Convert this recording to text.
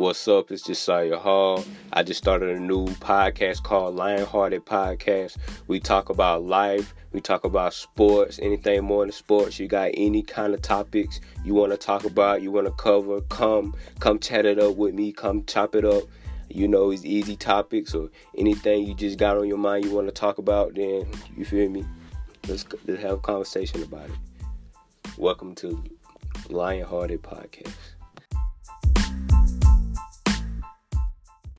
What's up? It's Josiah Hall. I just started a new podcast called Lionhearted Podcast. We talk about life, we talk about sports, anything more than sports. You got any kind of topics you want to talk about, you want to cover, come, come chat it up with me, come chop it up. You know, it's easy topics or anything you just got on your mind you want to talk about, then you feel me? Let's, let's have a conversation about it. Welcome to Lionhearted Podcast.